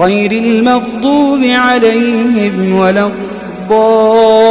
غير المغضوب عليهم ولا الضالين.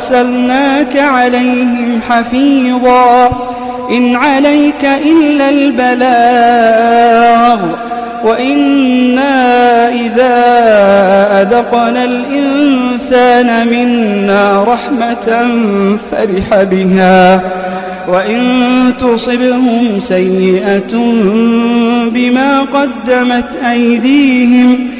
أرسلناك عليهم حفيظا إن عليك إلا البلاغ وإنا إذا أذقنا الإنسان منا رحمة فرح بها وإن تصبهم سيئة بما قدمت أيديهم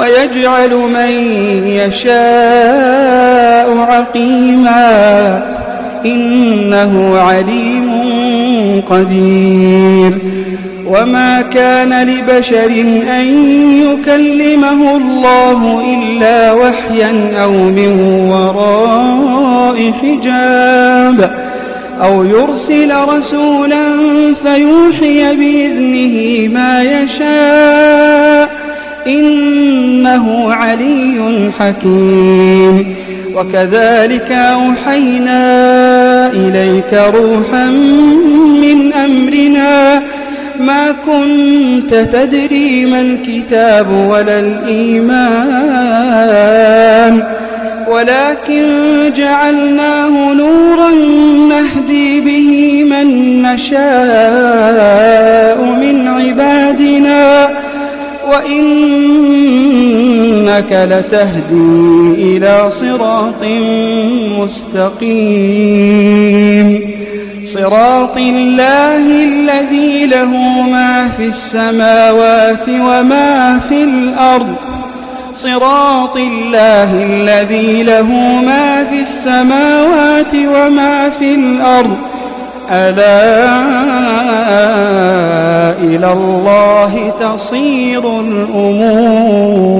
ويجعل من يشاء عقيما إنه عليم قدير. وما كان لبشر أن يكلمه الله إلا وحيا أو من وراء حجاب. أو يرسل رسولا فيوحي بإذنه ما يشاء إنه علي حكيم. وكذلك أوحينا إليك روحا من أمرنا. ما كنت تدري ما الكتاب ولا الإيمان. ولكن جعلناه نورا نهدي به من نشاء. وإنك لتهدي إلى صراط مستقيم. صراط الله الذي له ما في السماوات وما في الأرض. صراط الله الذي له ما في السماوات وما في الأرض. ألا إلى الله تصير الأمور.